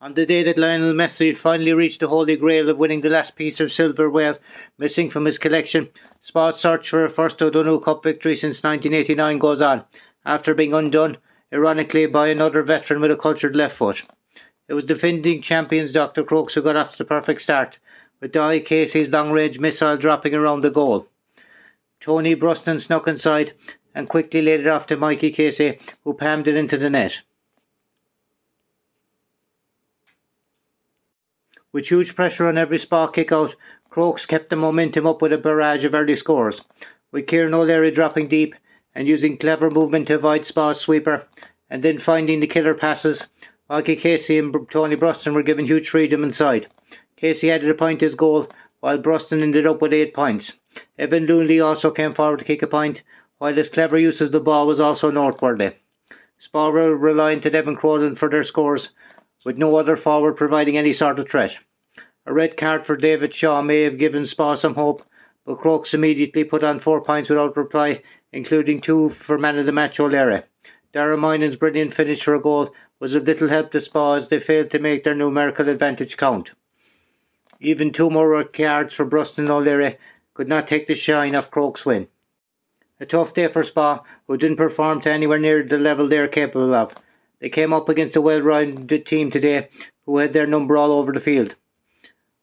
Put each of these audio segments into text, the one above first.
On the day that Lionel Messi finally reached the holy grail of winning the last piece of silverware missing from his collection, Spa's search for a first O'Donoghue Cup victory since 1989 goes on, after being undone, ironically, by another veteran with a cultured left foot. It was defending champions Dr. Crokes who got off to the perfect start, with Daithí Casey's long-range missile dropping around the goal. Tony Brosnan snuck inside and quickly laid it off to Mikey Casey, who palmed it into the net. With huge pressure on every Spa kick out, Crokes kept the momentum up with a barrage of early scores, with Kieran O'Leary dropping deep and using clever movement to avoid Spa's sweeper, and then finding the killer passes. Mikey Casey and Tony Brosnan were given huge freedom inside. Casey added a point to his goal, while Brosnan ended up with eight points. Evan Looney also came forward to kick a point, while his clever use of the ball was also noteworthy. Spa were reliant on Evan Cronin for their scores, with no other forward providing any sort of threat. A red card for David Shaw may have given Spa some hope, but Crokes immediately put on four points without reply, including two for man of the match O'Leary. Dara Moynihan's brilliant finish for a goal was of little help to Spa as they failed to make their numerical advantage count. Even two more red cards for Brosnan and O'Leary could not take the shine off Crokes' win. A tough day for Spa, who didn't perform to anywhere near the level they are capable of. They came up against a well-rounded team today who had their number all over the field.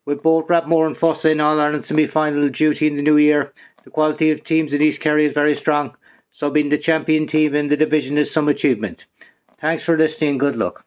With both Rathmore and Fossa in All Ireland semi final duty in the new year, the quality of teams in East Kerry is very strong, so being the champion team in the division is some achievement. Thanks for listening and good luck.